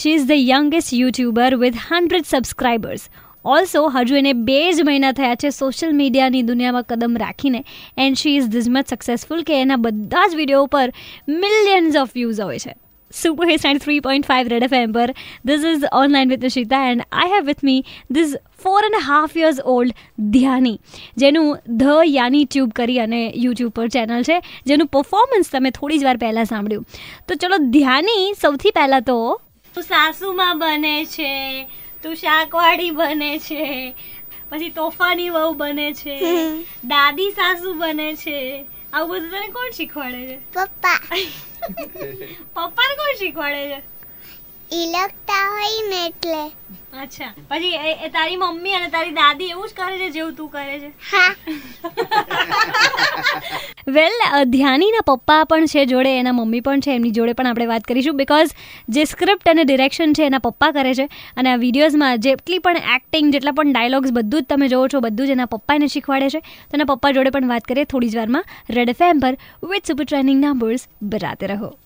She is the youngest YouTuber with hundred subscribers also હજુ એને બે જ મહિના થયા છે સોશિયલ મીડિયાની દુનિયામાં કદમ રાખીને. And she is this much successful કે એના બધા જ વીડિયો પર મિલિયન્સ ઓફ વ્યૂઝ હોય છે. Super hit nine three point five red F M પર. This is online with Nishita and I have with me this four and half years old Dhyani જેનું the યાની tube કરી અને YouTube પર channel છે, જેનું performance તમે થોડી જ વાર પહેલાં સાંભળ્યું. તો ચલો ધ્યાની સૌથી પહેલાં તો સાસુમાં બને છે તું શાકવાડી બને છે પછી તોફાની વહુ બને છે દાદી સાસુ બને છે. આવું બધું તને કોણ શીખવાડે છે? પપ્પા. પપ્પાને કોણ શીખવાડે છે? ઈ લખતા હોય ને એટલે. અચ્છા. પછી એ- તારી મમ્મી અને તારી દાદી એવું જ કરે છે જેવું તું કરે છે? હા. વેલ ધ્યાનીના પપ્પા પણ છે જોડે એના મમ્મી પણ છે એમની જોડે પણ આપણે વાત કરીશું બિકોઝ જે સ્ક્રિપ્ટ અને ડિરેક્શન છે એના પપ્પા કરે છે અને આ વિડીયોઝમાં જેટલી પણ એક્ટિંગ જેટલા પણ ડાયલોગ્સ બધું જ તમે જોવો છો બધું જ એના પપ્પાને શીખવાડે છે. તો એના પપ્પા જોડે પણ વાત કરીએ થોડી જ વારમાં. રેડ એફ પર વિથ સુપર ટ્રેનિંગના નંબર્સ બરાતે રહો.